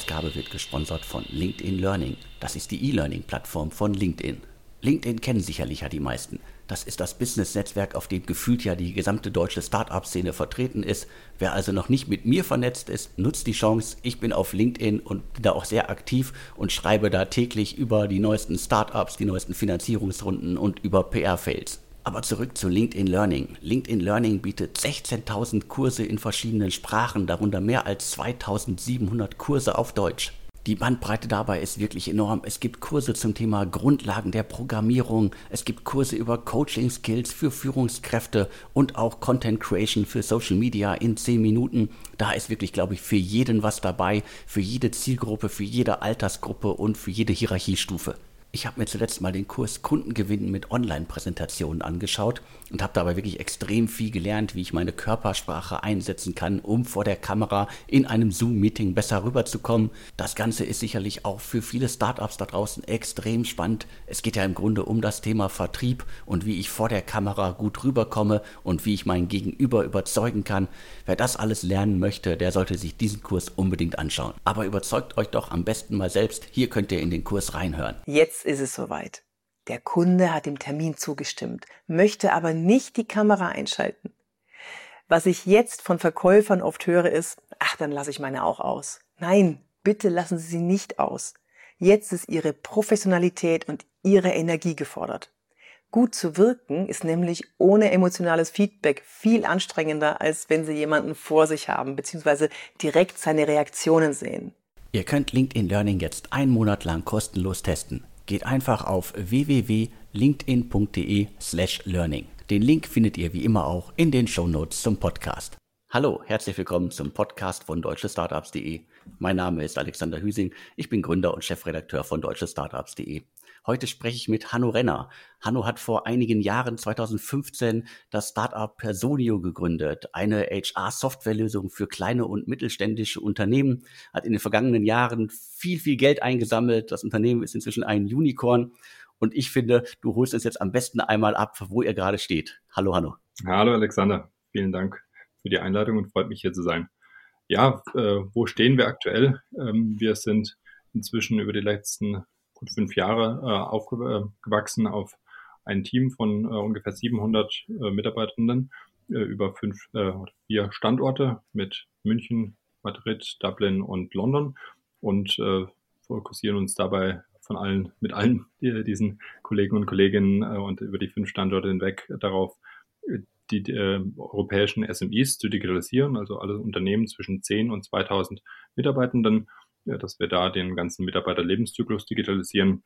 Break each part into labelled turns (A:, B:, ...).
A: Ausgabe wird gesponsert von LinkedIn Learning. Das ist die E-Learning-Plattform von LinkedIn. LinkedIn kennen sicherlich ja die meisten. Das ist das Business-Netzwerk, auf dem gefühlt ja die gesamte deutsche Start-up-Szene vertreten ist. Wer also noch nicht mit mir vernetzt ist, nutzt die Chance. Ich bin auf LinkedIn und bin da auch sehr aktiv und schreibe da täglich über die neuesten Start-ups, die neuesten Finanzierungsrunden und über PR-Fails. Aber zurück zu LinkedIn Learning. LinkedIn Learning bietet 16.000 Kurse in verschiedenen Sprachen, darunter mehr als 2.700 Kurse auf Deutsch. Die Bandbreite dabei ist wirklich enorm. Es gibt Kurse zum Thema Grundlagen der Programmierung, es gibt Kurse über Coaching Skills für Führungskräfte und auch Content Creation für Social Media in 10 Minuten. Da ist wirklich, glaube ich, für jeden was dabei, für jede Zielgruppe, für jede Altersgruppe und für jede Hierarchiestufe. Ich habe mir zuletzt mal den Kurs Kundengewinnen mit Online-Präsentationen angeschaut und habe dabei wirklich extrem viel gelernt, wie ich meine Körpersprache einsetzen kann, um vor der Kamera in einem Zoom-Meeting besser rüberzukommen. Das Ganze ist sicherlich auch für viele Startups da draußen extrem spannend. Es geht ja im Grunde um das Thema Vertrieb und wie ich vor der Kamera gut rüberkomme und wie ich mein Gegenüber überzeugen kann. Wer das alles lernen möchte, der sollte sich diesen Kurs unbedingt anschauen. Aber überzeugt euch doch am besten mal selbst. Hier könnt ihr in den Kurs reinhören.
B: Jetzt ist es soweit. Der Kunde hat dem Termin zugestimmt, möchte aber nicht die Kamera einschalten. Was ich jetzt von Verkäufern oft höre ist, ach, dann lasse ich meine auch aus. Nein, bitte lassen Sie sie nicht aus. Jetzt ist Ihre Professionalität und Ihre Energie gefordert. Gut zu wirken ist nämlich ohne emotionales Feedback viel anstrengender, als wenn Sie jemanden vor sich haben, beziehungsweise direkt seine Reaktionen sehen.
A: Ihr könnt LinkedIn Learning jetzt einen Monat lang kostenlos testen. Geht einfach auf www.linkedin.de/learning. Den Link findet ihr wie immer auch in den Show Notes zum Podcast. Hallo, herzlich willkommen zum Podcast von deutschestartups.de. Mein Name ist Alexander Hüsing, ich bin Gründer und Chefredakteur von deutschestartups.de. Heute spreche ich mit Hanno Renner. Hanno hat vor einigen Jahren, 2015, das Startup Personio gegründet, eine HR-Softwarelösung für kleine und mittelständische Unternehmen, hat in den vergangenen Jahren viel, viel Geld eingesammelt. Das Unternehmen ist inzwischen ein Unicorn. Und ich finde, du holst uns jetzt am besten einmal ab, wo ihr gerade steht. Hallo, Hanno.
C: Hallo, Alexander. Vielen Dank für die Einladung und freut mich hier zu sein. Ja, äh, wo stehen wir aktuell? Ähm, wir sind inzwischen über die letzten gut fünf Jahre äh, aufgewachsen auf ein Team von äh, ungefähr 700 äh, Mitarbeitenden äh, über fünf, äh, vier Standorte mit München, Madrid, Dublin und London und äh, fokussieren uns dabei von allen, mit allen diesen Kollegen und Kolleginnen äh, und über die fünf Standorte hinweg darauf, die, die äh, europäischen SMEs zu digitalisieren, also alle Unternehmen zwischen 10 und 2000 Mitarbeitenden ja, dass wir da den ganzen Mitarbeiterlebenszyklus digitalisieren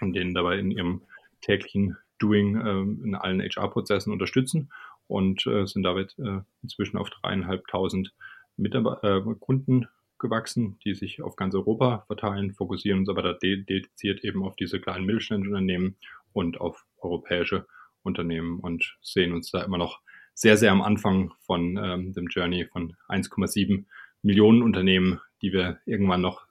C: und denen dabei in ihrem täglichen Doing äh, in allen HR-Prozessen unterstützen. Und äh, sind damit äh, inzwischen auf dreieinhalbtausend äh, Kunden gewachsen, die sich auf ganz Europa verteilen, fokussieren uns aber da dediziert eben auf diese kleinen mittelständischen Unternehmen und auf europäische Unternehmen und sehen uns da immer noch sehr, sehr am Anfang von ähm, dem Journey von 1,7 Millionen Unternehmen, die wir irgendwann noch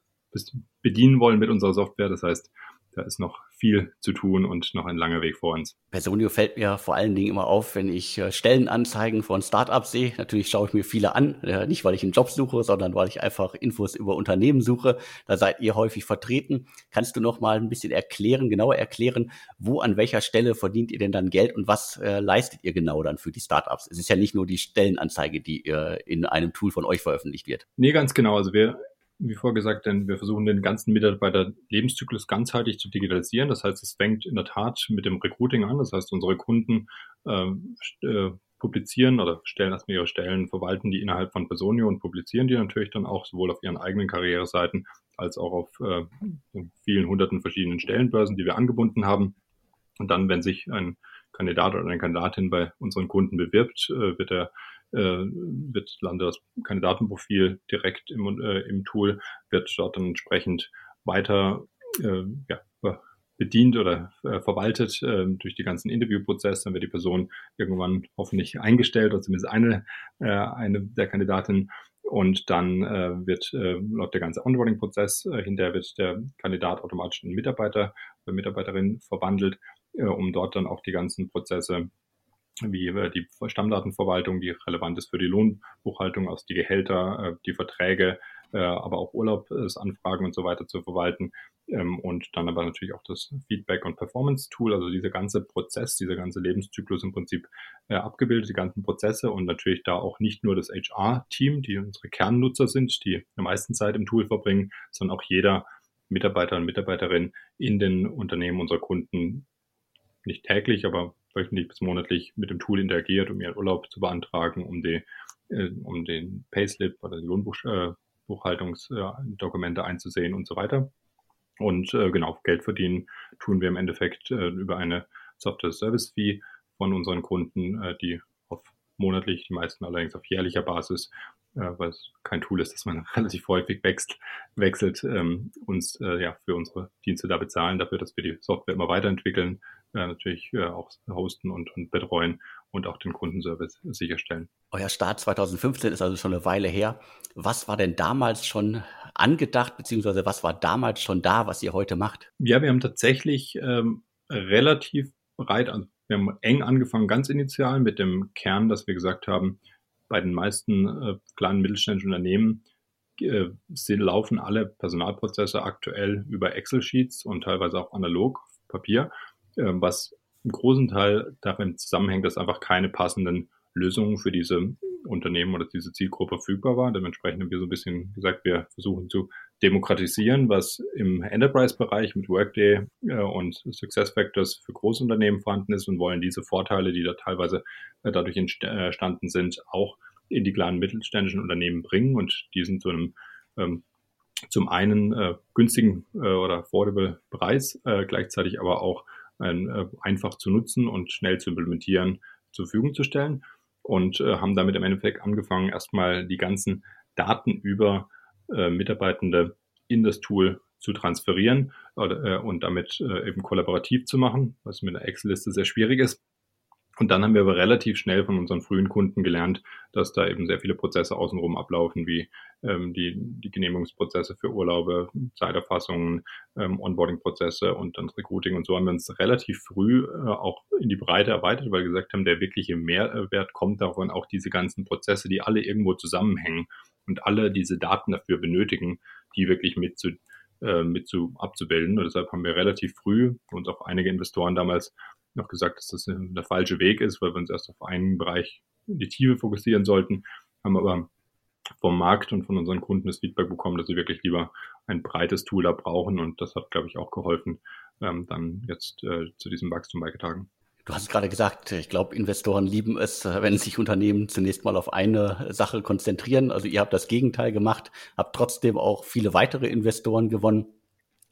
C: bedienen wollen mit unserer Software. Das heißt, da ist noch viel zu tun und noch ein langer Weg vor uns.
A: Personio fällt mir vor allen Dingen immer auf, wenn ich äh, Stellenanzeigen von Startups sehe. Natürlich schaue ich mir viele an, nicht weil ich einen Job suche, sondern weil ich einfach Infos über Unternehmen suche. Da seid ihr häufig vertreten. Kannst du noch mal ein bisschen erklären, genauer erklären, wo an welcher Stelle verdient ihr denn dann Geld und was äh, leistet ihr genau dann für die Startups? Es ist ja nicht nur die Stellenanzeige, die äh, in einem Tool von euch veröffentlicht wird.
C: Nee, ganz genau. Also wir wie vorgesagt, denn wir versuchen den ganzen Mitarbeiter-Lebenszyklus ganzheitlich zu digitalisieren. Das heißt, es fängt in der Tat mit dem Recruiting an. Das heißt, unsere Kunden äh, äh, publizieren oder stellen erstmal ihre Stellen, verwalten die innerhalb von Personio und publizieren die natürlich dann auch sowohl auf ihren eigenen Karriereseiten als auch auf äh, vielen hunderten verschiedenen Stellenbörsen, die wir angebunden haben. Und dann, wenn sich ein Kandidat oder eine Kandidatin bei unseren Kunden bewirbt, äh, wird er wird landet das Kandidatenprofil direkt im, äh, im Tool, wird dort dann entsprechend weiter äh, ja, bedient oder äh, verwaltet äh, durch die ganzen Interviewprozesse. Dann wird die Person irgendwann hoffentlich eingestellt oder zumindest eine, äh, eine der Kandidatinnen. Und dann äh, wird äh, läuft der ganze Onboarding-Prozess. Äh, hinterher wird der Kandidat automatisch in Mitarbeiter oder Mitarbeiterin verwandelt, äh, um dort dann auch die ganzen Prozesse wie äh, die Stammdatenverwaltung, die relevant ist für die Lohnbuchhaltung, aus die Gehälter, äh, die Verträge, äh, aber auch Urlaubsanfragen und so weiter zu verwalten. Ähm, und dann aber natürlich auch das Feedback- und Performance-Tool, also dieser ganze Prozess, dieser ganze Lebenszyklus im Prinzip abgebildet, die ganzen Prozesse und natürlich da auch nicht nur das HR-Team, die unsere Kernnutzer sind, die die meisten Zeit im Tool verbringen, sondern auch jeder Mitarbeiter und Mitarbeiterin in den Unternehmen unserer Kunden nicht täglich, aber wöchentlich bis monatlich mit dem Tool interagiert, um ihren Urlaub zu beantragen, um die, äh, um den Payslip oder die Lohnbuchhaltungsdokumente äh, einzusehen und so weiter. Und äh, genau, Geld verdienen tun wir im Endeffekt äh, über eine Software-Service-Fee von unseren Kunden, äh, die auf monatlich, die meisten allerdings auf jährlicher Basis, äh, weil es kein Tool ist, das man relativ häufig wechselt, wechselt ähm, uns äh, ja für unsere Dienste da bezahlen, dafür, dass wir die Software immer weiterentwickeln, äh, natürlich äh, auch hosten und, und betreuen und auch den Kundenservice sicherstellen.
A: Euer Start 2015 ist also schon eine Weile her. Was war denn damals schon angedacht, beziehungsweise was war damals schon da, was ihr heute macht?
C: Ja, wir haben tatsächlich ähm, relativ breit, also wir haben eng angefangen, ganz initial mit dem Kern, dass wir gesagt haben, bei den meisten äh, kleinen mittelständischen Unternehmen äh, sind, laufen alle Personalprozesse aktuell über Excel-Sheets und teilweise auch analog Papier, was im großen Teil darin zusammenhängt, dass einfach keine passenden Lösungen für diese Unternehmen oder diese Zielgruppe verfügbar war. Dementsprechend haben wir so ein bisschen gesagt, wir versuchen zu demokratisieren, was im Enterprise-Bereich mit Workday äh, und SuccessFactors für Großunternehmen vorhanden ist und wollen diese Vorteile, die da teilweise äh, dadurch entstanden sind, auch in die kleinen mittelständischen Unternehmen bringen und diesen zu einem ähm, zum einen äh, günstigen äh, oder affordable Preis, äh, gleichzeitig aber auch äh, einfach zu nutzen und schnell zu implementieren zur Verfügung zu stellen und äh, haben damit im Endeffekt angefangen, erstmal die ganzen Daten über äh, Mitarbeitende in das Tool zu transferieren äh, und damit äh, eben kollaborativ zu machen, was mit der Excel-Liste sehr schwierig ist. Und dann haben wir aber relativ schnell von unseren frühen Kunden gelernt, dass da eben sehr viele Prozesse außenrum ablaufen, wie ähm, die, die Genehmigungsprozesse für Urlaube, Zeiterfassungen, ähm, Onboarding-Prozesse und dann Recruiting. Und so haben wir uns relativ früh äh, auch in die Breite erweitert, weil wir gesagt haben, der wirkliche Mehrwert kommt davon auch diese ganzen Prozesse, die alle irgendwo zusammenhängen und alle diese Daten dafür benötigen, die wirklich mit zu äh, mit zu abzubilden. Und deshalb haben wir relativ früh uns auch einige Investoren damals noch gesagt, dass das der falsche Weg ist, weil wir uns erst auf einen Bereich in die Tiefe fokussieren sollten, haben aber vom Markt und von unseren Kunden das Feedback bekommen, dass sie wirklich lieber ein breites Tool da brauchen und das hat, glaube ich, auch geholfen, ähm, dann jetzt äh, zu diesem Wachstum beigetragen.
A: Du hast gerade gesagt, ich glaube, Investoren lieben es, wenn sich Unternehmen zunächst mal auf eine Sache konzentrieren. Also ihr habt das Gegenteil gemacht, habt trotzdem auch viele weitere Investoren gewonnen.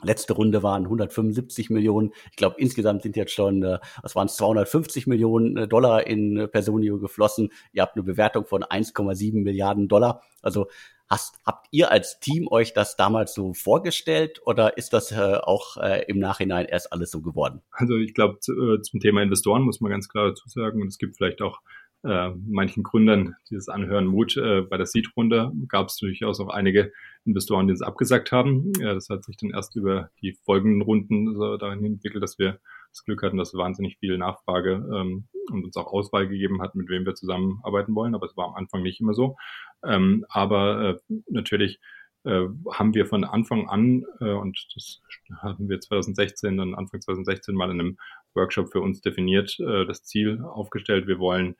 A: Letzte Runde waren 175 Millionen. Ich glaube, insgesamt sind jetzt schon, äh, was waren es, 250 Millionen äh, Dollar in äh, Personio geflossen. Ihr habt eine Bewertung von 1,7 Milliarden Dollar. Also hast, habt ihr als Team euch das damals so vorgestellt oder ist das äh, auch äh, im Nachhinein erst alles so geworden?
C: Also ich glaube, zu, zum Thema Investoren muss man ganz klar dazu sagen, und es gibt vielleicht auch äh, manchen Gründern, die das anhören, Mut. Äh, bei der Seed-Runde gab es durchaus auch einige Investoren, die es abgesagt haben. Ja, das hat sich dann erst über die folgenden Runden so dahin entwickelt, dass wir das Glück hatten, dass wahnsinnig viel Nachfrage ähm, und uns auch Auswahl gegeben hat, mit wem wir zusammenarbeiten wollen. Aber es war am Anfang nicht immer so. Ähm, aber äh, natürlich äh, haben wir von Anfang an, äh, und das hatten wir 2016, dann Anfang 2016 mal in einem Workshop für uns definiert, äh, das Ziel aufgestellt, wir wollen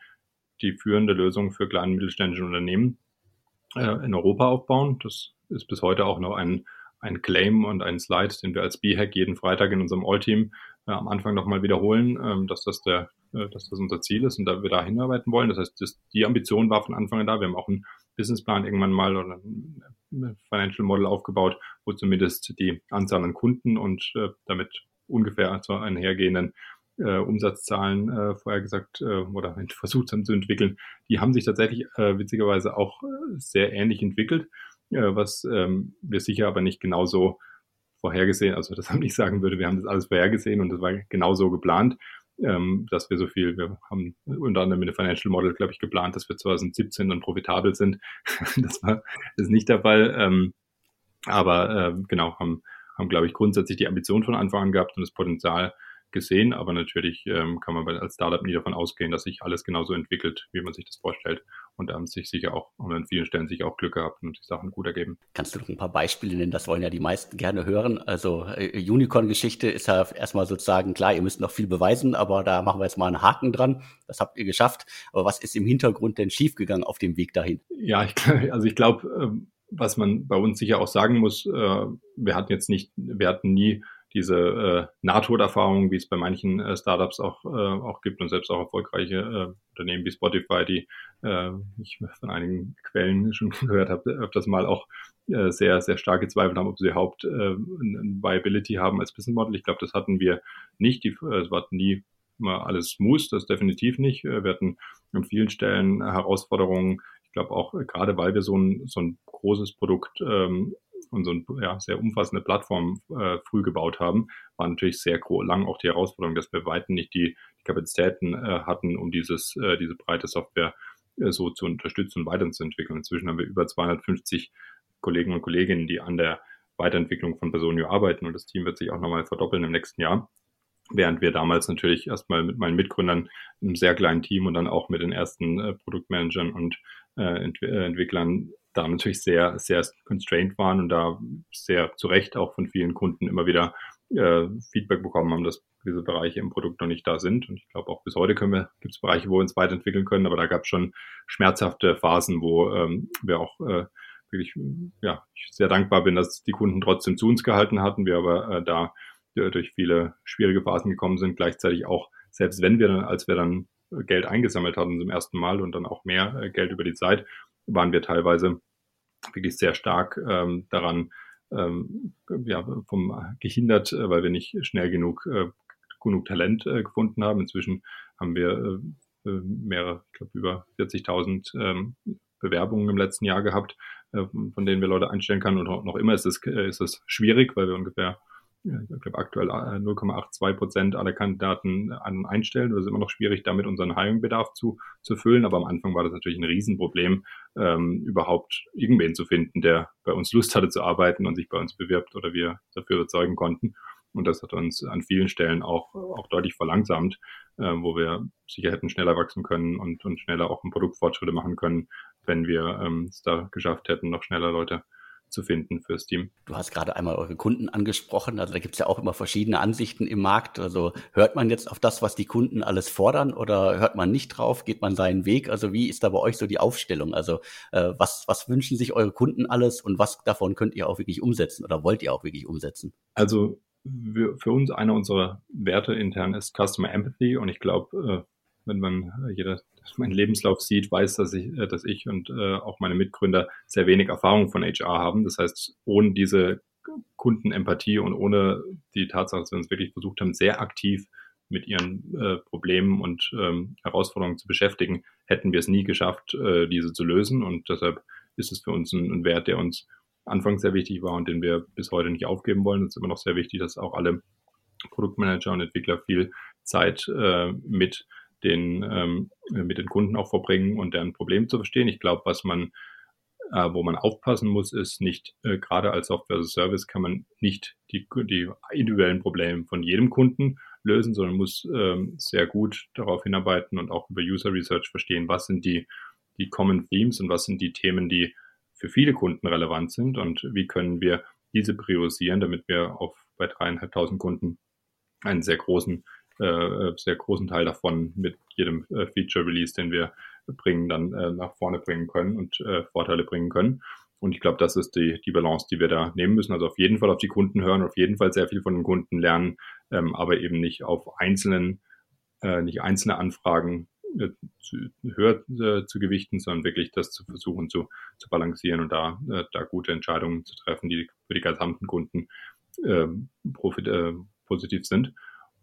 C: die führende Lösung für kleine und mittelständische Unternehmen äh, in Europa aufbauen. Das ist bis heute auch noch ein, ein Claim und ein Slide, den wir als B-Hack jeden Freitag in unserem All-Team äh, am Anfang nochmal wiederholen, ähm, dass das der, äh, dass das unser Ziel ist und da wir da hinarbeiten wollen. Das heißt, das, die Ambition war von Anfang an da. Wir haben auch einen Businessplan irgendwann mal oder ein Financial Model aufgebaut, wo zumindest die Anzahl an Kunden und äh, damit ungefähr zu einhergehenden äh, Umsatzzahlen äh, vorher gesagt äh, oder versucht haben zu entwickeln, die haben sich tatsächlich äh, witzigerweise auch äh, sehr ähnlich entwickelt, äh, was ähm, wir sicher aber nicht genauso vorhergesehen, also das haben ich sagen würde, wir haben das alles vorhergesehen und das war genauso geplant, ähm, dass wir so viel, wir haben unter anderem mit dem Financial Model, glaube ich, geplant, dass wir 2017 dann profitabel sind. das war das ist nicht der Fall. Ähm, aber äh, genau, haben, haben, glaube ich, grundsätzlich die Ambition von Anfang an gehabt und das Potenzial gesehen, aber natürlich ähm, kann man als Startup nie davon ausgehen, dass sich alles genauso entwickelt, wie man sich das vorstellt. Und da haben sich sicher auch, haben an vielen Stellen sich auch Glück gehabt und die Sachen gut ergeben.
A: Kannst du noch ein paar Beispiele nennen? Das wollen ja die meisten gerne hören. Also äh, Unicorn-Geschichte ist ja erstmal sozusagen klar, ihr müsst noch viel beweisen, aber da machen wir jetzt mal einen Haken dran. Das habt ihr geschafft. Aber was ist im Hintergrund denn schiefgegangen auf dem Weg dahin?
C: Ja, ich, also ich glaube, ähm, was man bei uns sicher auch sagen muss, äh, wir hatten jetzt nicht, wir hatten nie diese äh, Nahtoderfahrung, wie es bei manchen äh, Startups auch, äh, auch gibt und selbst auch erfolgreiche äh, Unternehmen wie Spotify, die äh, ich von einigen Quellen schon gehört habe, öfters mal auch äh, sehr, sehr stark gezweifelt haben, ob sie überhaupt äh, ein Viability haben als Business Model. Ich glaube, das hatten wir nicht. Die, äh, es war nie immer alles smooth, das definitiv nicht. Äh, wir hatten an vielen Stellen Herausforderungen. Ich glaube auch, äh, gerade weil wir so ein, so ein großes Produkt ähm, und so eine ja, sehr umfassende Plattform äh, früh gebaut haben, war natürlich sehr lang auch die Herausforderung, dass wir weiten nicht die, die Kapazitäten äh, hatten, um dieses, äh, diese breite Software äh, so zu unterstützen und weiterzuentwickeln. Inzwischen haben wir über 250 Kollegen und Kolleginnen, die an der Weiterentwicklung von Personio arbeiten und das Team wird sich auch nochmal verdoppeln im nächsten Jahr. Während wir damals natürlich erstmal mit meinen Mitgründern einem sehr kleinen Team und dann auch mit den ersten äh, Produktmanagern und äh, Ent äh, Entwicklern da natürlich sehr, sehr constrained waren und da sehr zu Recht auch von vielen Kunden immer wieder äh, Feedback bekommen haben, dass diese Bereiche im Produkt noch nicht da sind. Und ich glaube, auch bis heute können gibt es Bereiche, wo wir uns weiterentwickeln können, aber da gab es schon schmerzhafte Phasen, wo ähm, wir auch äh, wirklich ja, ich sehr dankbar bin, dass die Kunden trotzdem zu uns gehalten hatten, wir aber äh, da äh, durch viele schwierige Phasen gekommen sind, gleichzeitig auch, selbst wenn wir dann, als wir dann Geld eingesammelt hatten zum ersten Mal und dann auch mehr äh, Geld über die Zeit, waren wir teilweise wirklich sehr stark ähm, daran ähm, ja, vom gehindert, äh, weil wir nicht schnell genug äh, genug Talent äh, gefunden haben. Inzwischen haben wir äh, äh mehrere, ich glaube über 40.000 ähm, Bewerbungen im letzten Jahr gehabt, äh, von denen wir Leute einstellen können. Und noch immer ist es, äh, ist es schwierig, weil wir ungefähr ich glaube aktuell 0,82 äh, Prozent aller Kandidaten an einstellen. Das ist immer noch schwierig, damit unseren Hiring-Bedarf zu, zu füllen. Aber am Anfang war das natürlich ein Riesenproblem, ähm, überhaupt irgendwen zu finden, der bei uns Lust hatte zu arbeiten und sich bei uns bewirbt oder wir dafür überzeugen konnten. Und das hat uns an vielen Stellen auch, auch deutlich verlangsamt, äh, wo wir sicher hätten schneller wachsen können und, und schneller auch Produktfortschritte machen können, wenn wir ähm, es da geschafft hätten, noch schneller Leute zu finden fürs Team.
A: Du hast gerade einmal eure Kunden angesprochen. Also da gibt es ja auch immer verschiedene Ansichten im Markt. Also hört man jetzt auf das, was die Kunden alles fordern oder hört man nicht drauf? Geht man seinen Weg? Also wie ist da bei euch so die Aufstellung? Also äh, was, was wünschen sich eure Kunden alles und was davon könnt ihr auch wirklich umsetzen oder wollt ihr auch wirklich umsetzen?
C: Also für uns einer unserer Werte intern ist Customer Empathy und ich glaube, äh, wenn man äh, jeder meinen Lebenslauf sieht, weiß, dass ich, äh, dass ich und äh, auch meine Mitgründer sehr wenig Erfahrung von HR haben. Das heißt, ohne diese Kundenempathie und ohne die Tatsache, dass wir uns wirklich versucht haben, sehr aktiv mit ihren äh, Problemen und ähm, Herausforderungen zu beschäftigen, hätten wir es nie geschafft, äh, diese zu lösen. Und deshalb ist es für uns ein, ein Wert, der uns anfangs sehr wichtig war und den wir bis heute nicht aufgeben wollen. Es ist immer noch sehr wichtig, dass auch alle Produktmanager und Entwickler viel Zeit äh, mit den, ähm, mit den Kunden auch verbringen und deren Problem zu verstehen. Ich glaube, was man, äh, wo man aufpassen muss, ist nicht, äh, gerade als Software as a Service kann man nicht die, die individuellen Probleme von jedem Kunden lösen, sondern muss ähm, sehr gut darauf hinarbeiten und auch über User Research verstehen, was sind die, die Common Themes und was sind die Themen, die für viele Kunden relevant sind und wie können wir diese priorisieren, damit wir auf bei dreieinhalbtausend Kunden einen sehr großen äh, sehr großen Teil davon mit jedem äh, Feature Release, den wir bringen, dann äh, nach vorne bringen können und äh, Vorteile bringen können. Und ich glaube, das ist die, die Balance, die wir da nehmen müssen. Also auf jeden Fall auf die Kunden hören, auf jeden Fall sehr viel von den Kunden lernen, ähm, aber eben nicht auf einzelnen, äh, nicht einzelne Anfragen äh, zu, höher äh, zu gewichten, sondern wirklich das zu versuchen zu, zu balancieren und da, äh, da gute Entscheidungen zu treffen, die für die gesamten Kunden äh, profit, äh, positiv sind.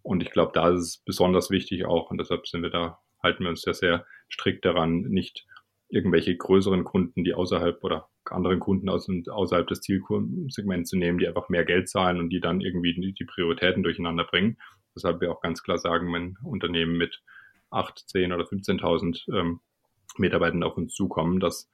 C: Und ich glaube, da ist es besonders wichtig auch, und deshalb sind wir da, halten wir uns ja sehr strikt daran, nicht irgendwelche größeren Kunden, die außerhalb oder anderen Kunden aus, außerhalb des Zielsegments zu nehmen, die einfach mehr Geld zahlen und die dann irgendwie die, die Prioritäten durcheinander bringen. Deshalb wir auch ganz klar sagen, wenn Unternehmen mit 8, 10 oder 15.000 ähm, Mitarbeitern auf uns zukommen, dass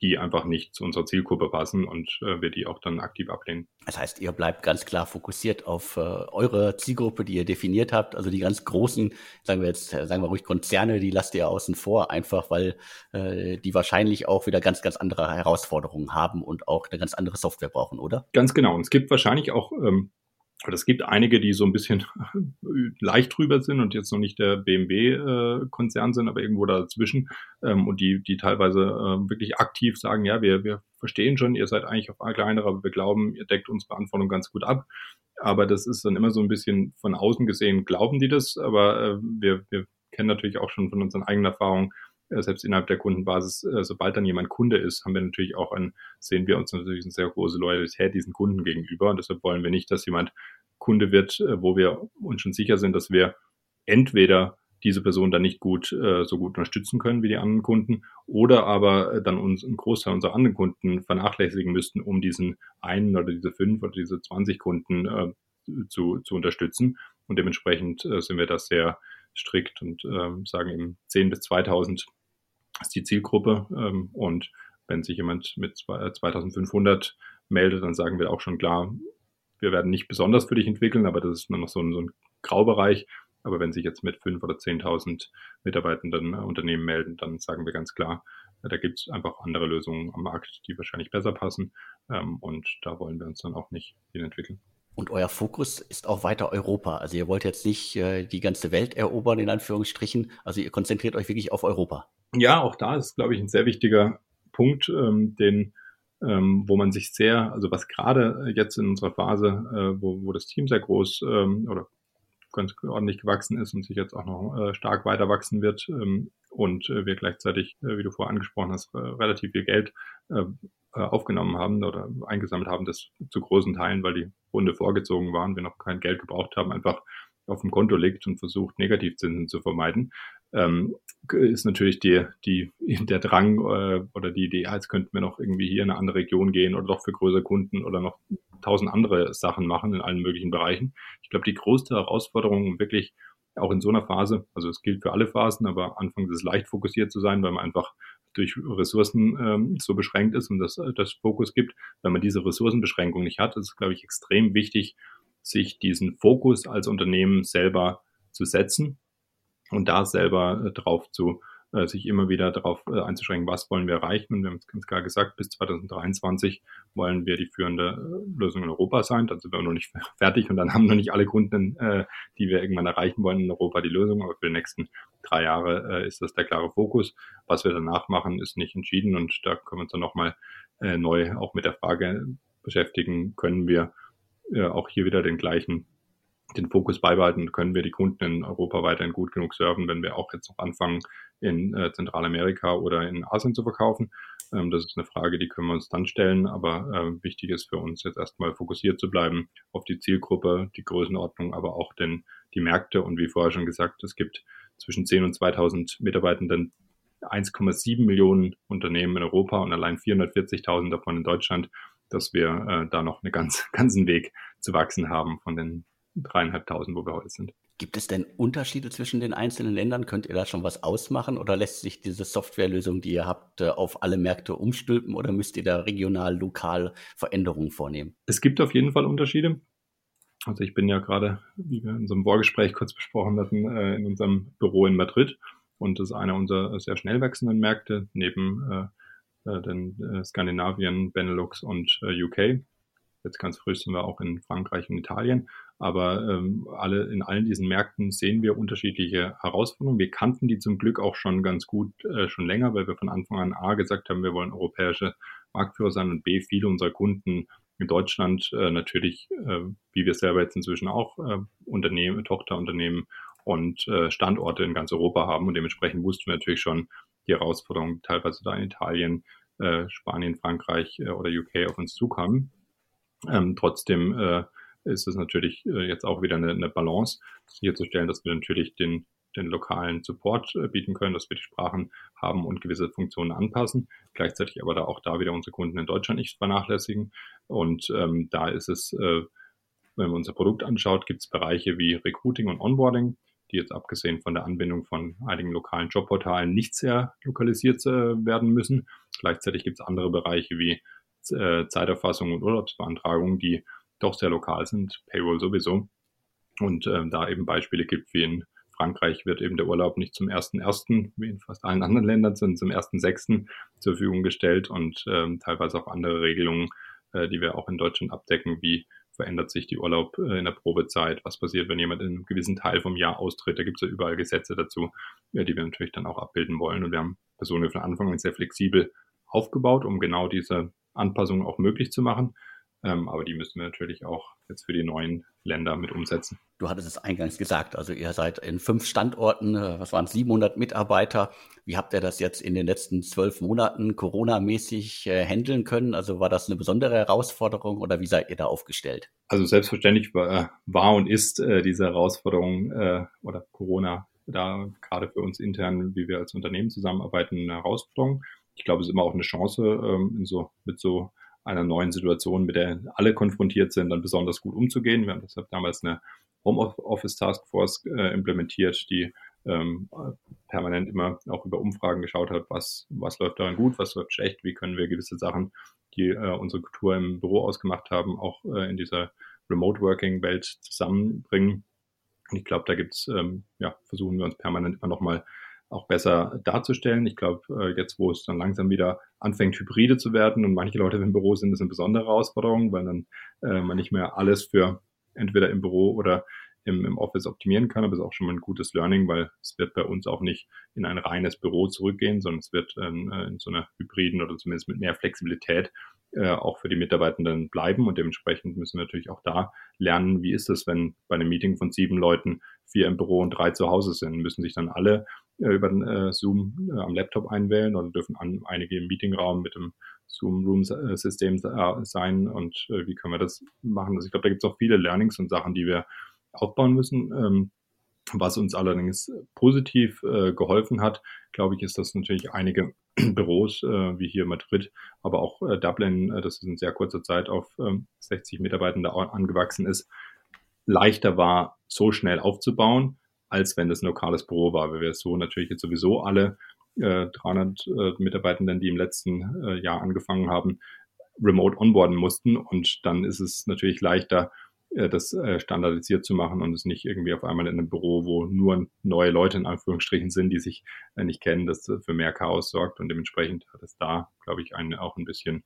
C: die einfach nicht zu unserer Zielgruppe passen und äh, wir die auch dann aktiv ablehnen.
A: Das heißt, ihr bleibt ganz klar fokussiert auf äh, eure Zielgruppe, die ihr definiert habt. Also die ganz großen, sagen wir jetzt, sagen wir ruhig Konzerne, die lasst ihr außen vor, einfach weil äh, die wahrscheinlich auch wieder ganz, ganz andere Herausforderungen haben und auch eine ganz andere Software brauchen, oder?
C: Ganz genau. Und es gibt wahrscheinlich auch ähm, aber es gibt einige, die so ein bisschen leicht drüber sind und jetzt noch nicht der BMW-Konzern äh, sind, aber irgendwo dazwischen ähm, und die, die teilweise äh, wirklich aktiv sagen, ja, wir, wir verstehen schon, ihr seid eigentlich auf kleinere, aber wir glauben, ihr deckt unsere Anforderungen ganz gut ab. Aber das ist dann immer so ein bisschen von außen gesehen, glauben die das, aber äh, wir, wir kennen natürlich auch schon von unseren eigenen Erfahrungen, selbst innerhalb der Kundenbasis, äh, sobald dann jemand Kunde ist, haben wir natürlich auch ein, sehen wir uns natürlich eine sehr große Loyalität diesen Kunden gegenüber. Und deshalb wollen wir nicht, dass jemand Kunde wird, äh, wo wir uns schon sicher sind, dass wir entweder diese Person dann nicht gut so gut unterstützen können wie die anderen Kunden oder aber dann uns einen Großteil unserer anderen Kunden vernachlässigen müssten, um diesen einen oder diese fünf oder diese 20 Kunden zu, zu unterstützen. Und dementsprechend sind wir da sehr strikt und ähm, sagen eben 10 bis 2000 ist die Zielgruppe. Ähm, und wenn sich jemand mit 2500 äh, meldet, dann sagen wir auch schon klar, wir werden nicht besonders für dich entwickeln, aber das ist nur noch so ein, so ein Graubereich. Aber wenn sich jetzt mit 5.000 oder 10.000 Mitarbeitenden äh, Unternehmen melden, dann sagen wir ganz klar, äh, da gibt es einfach andere Lösungen am Markt, die wahrscheinlich besser passen. Ähm, und da wollen wir uns dann auch nicht hin entwickeln.
A: Und euer Fokus ist auch weiter Europa. Also ihr wollt jetzt nicht äh, die ganze Welt erobern, in Anführungsstrichen. Also ihr konzentriert euch wirklich auf Europa.
C: Ja, auch da ist, glaube ich, ein sehr wichtiger Punkt, ähm, den, ähm, wo man sich sehr, also was gerade jetzt in unserer Phase, äh, wo, wo das Team sehr groß ähm, oder ganz ordentlich gewachsen ist und sich jetzt auch noch äh, stark weiter wachsen wird ähm, und äh, wir gleichzeitig, äh, wie du vorher angesprochen hast, relativ viel Geld äh, äh, aufgenommen haben oder eingesammelt haben, das zu großen Teilen, weil die Runde vorgezogen waren, wir noch kein Geld gebraucht haben, einfach auf dem Konto liegt und versucht, Negativzinsen zu vermeiden, ähm, ist natürlich die, die, der Drang äh, oder die Idee, jetzt könnten wir noch irgendwie hier in eine andere Region gehen oder doch für größere Kunden oder noch tausend andere Sachen machen in allen möglichen Bereichen. Ich glaube, die größte Herausforderung wirklich auch in so einer Phase, also es gilt für alle Phasen, aber anfangs ist es leicht fokussiert zu sein, weil man einfach durch Ressourcen ähm, so beschränkt ist und das, das Fokus gibt. Wenn man diese Ressourcenbeschränkung nicht hat, ist es, glaube ich, extrem wichtig, sich diesen Fokus als Unternehmen selber zu setzen und da selber äh, drauf zu äh, sich immer wieder darauf äh, einzuschränken, was wollen wir erreichen. Und wir haben es ganz klar gesagt, bis 2023 wollen wir die führende Lösung in Europa sein. Dann sind wir noch nicht fertig und dann haben noch nicht alle Kunden, die wir irgendwann erreichen wollen, in Europa die Lösung. Aber für die nächsten drei Jahre ist das der klare Fokus. Was wir danach machen, ist nicht entschieden und da können wir uns dann nochmal neu auch mit der Frage beschäftigen, können wir auch hier wieder den gleichen den Fokus beibehalten, können wir die Kunden in Europa weiterhin gut genug serven, wenn wir auch jetzt noch anfangen, in äh, Zentralamerika oder in Asien zu verkaufen. Ähm, das ist eine Frage, die können wir uns dann stellen, aber äh, wichtig ist für uns jetzt erstmal fokussiert zu bleiben auf die Zielgruppe, die Größenordnung, aber auch den, die Märkte und wie vorher schon gesagt, es gibt zwischen 10 und 2000 Mitarbeitenden 1,7 Millionen Unternehmen in Europa und allein 440.000 davon in Deutschland, dass wir äh, da noch einen ganz, ganzen Weg zu wachsen haben von den dreieinhalbtausend, wo wir heute sind.
A: Gibt es denn Unterschiede zwischen den einzelnen Ländern? Könnt ihr da schon was ausmachen oder lässt sich diese Softwarelösung, die ihr habt, äh, auf alle Märkte umstülpen oder müsst ihr da regional, lokal Veränderungen vornehmen?
C: Es gibt auf jeden Fall Unterschiede. Also ich bin ja gerade, wie wir in unserem Vorgespräch kurz besprochen hatten, äh, in unserem Büro in Madrid und das ist einer unserer sehr schnell wachsenden Märkte neben äh, den Skandinavien, Benelux und UK. Jetzt ganz frisch sind wir auch in Frankreich und Italien. Aber ähm, alle, in allen diesen Märkten sehen wir unterschiedliche Herausforderungen. Wir kannten die zum Glück auch schon ganz gut äh, schon länger, weil wir von Anfang an A gesagt haben, wir wollen europäische Marktführer sein und B, viele unserer Kunden in Deutschland äh, natürlich, äh, wie wir selber jetzt inzwischen auch äh, Unternehmen, Tochterunternehmen und äh, Standorte in ganz Europa haben. Und dementsprechend wussten wir natürlich schon die Herausforderungen teilweise da in Italien, äh, Spanien, Frankreich äh, oder UK auf uns zukommen. Ähm, trotzdem äh, ist es natürlich äh, jetzt auch wieder eine, eine Balance, sicherzustellen, dass wir natürlich den, den lokalen Support äh, bieten können, dass wir die Sprachen haben und gewisse Funktionen anpassen, gleichzeitig aber da auch da wieder unsere Kunden in Deutschland nicht vernachlässigen. Und ähm, da ist es, äh, wenn man unser Produkt anschaut, gibt es Bereiche wie Recruiting und Onboarding, die jetzt abgesehen von der Anbindung von einigen lokalen Jobportalen nicht sehr lokalisiert äh, werden müssen. Gleichzeitig gibt es andere Bereiche wie äh, Zeiterfassung und Urlaubsbeantragung, die doch sehr lokal sind, Payroll sowieso. Und äh, da eben Beispiele gibt wie in Frankreich wird eben der Urlaub nicht zum 1.1., wie in fast allen anderen Ländern, sondern zum 1.6. zur Verfügung gestellt und ähm, teilweise auch andere Regelungen, äh, die wir auch in Deutschland abdecken, wie verändert sich die Urlaub äh, in der Probezeit, was passiert, wenn jemand in einem gewissen Teil vom Jahr austritt. Da gibt es ja überall Gesetze dazu, äh, die wir natürlich dann auch abbilden wollen. Und wir haben Personen von Anfang an sehr flexibel aufgebaut, um genau diese Anpassungen auch möglich zu machen. Ähm, aber die müssen wir natürlich auch jetzt für die neuen Länder mit umsetzen.
A: Du hattest es eingangs gesagt, also ihr seid in fünf Standorten, äh, was waren es, 700 Mitarbeiter. Wie habt ihr das jetzt in den letzten zwölf Monaten Corona-mäßig äh, handeln können? Also war das eine besondere Herausforderung oder wie seid ihr da aufgestellt?
C: Also selbstverständlich war, äh, war und ist äh, diese Herausforderung äh, oder Corona da gerade für uns intern, wie wir als Unternehmen zusammenarbeiten, eine Herausforderung. Ich glaube, es ist immer auch eine Chance, ähm, so, mit so einer neuen Situation, mit der alle konfrontiert sind, dann besonders gut umzugehen. Wir haben deshalb damals eine Homeoffice Taskforce äh, implementiert, die ähm, permanent immer auch über Umfragen geschaut hat, was, was läuft daran gut, was läuft schlecht, wie können wir gewisse Sachen, die äh, unsere Kultur im Büro ausgemacht haben, auch äh, in dieser Remote Working Welt zusammenbringen. Und ich glaube, da gibt's ähm, ja, versuchen wir uns permanent immer nochmal auch besser darzustellen. Ich glaube, äh, jetzt, wo es dann langsam wieder anfängt, hybride zu werden und manche Leute im Büro sind, ist eine besondere Herausforderung, weil dann äh, man nicht mehr alles für entweder im Büro oder im, im Office optimieren kann, aber es ist auch schon mal ein gutes Learning, weil es wird bei uns auch nicht in ein reines Büro zurückgehen, sondern es wird ähm, äh, in so einer hybriden oder zumindest mit mehr Flexibilität äh, auch für die Mitarbeitenden bleiben. Und dementsprechend müssen wir natürlich auch da lernen, wie ist es, wenn bei einem Meeting von sieben Leuten vier im Büro und drei zu Hause sind, müssen sich dann alle über den äh, Zoom äh, am Laptop einwählen oder dürfen an, einige im Meetingraum mit dem Zoom Room äh, System äh, sein und äh, wie können wir das machen? Also ich glaube, da gibt es auch viele Learnings und Sachen, die wir aufbauen müssen. Ähm, was uns allerdings positiv äh, geholfen hat, glaube ich, ist, dass natürlich einige Büros äh, wie hier Madrid, aber auch äh, Dublin, äh, das in sehr kurzer Zeit auf 60 ähm, Mitarbeitende angewachsen ist, leichter war, so schnell aufzubauen, als wenn das ein lokales Büro war, weil wir so natürlich jetzt sowieso alle 300 äh, Mitarbeitenden, die im letzten Jahr angefangen haben, remote onboarden mussten. Und dann ist es natürlich leichter, äh, das äh, standardisiert zu machen und es nicht irgendwie auf einmal in einem Büro, wo nur neue Leute in Anführungsstrichen sind, die sich äh, nicht kennen, das für mehr Chaos sorgt. Und dementsprechend hat es da, glaube ich, einen, auch ein bisschen,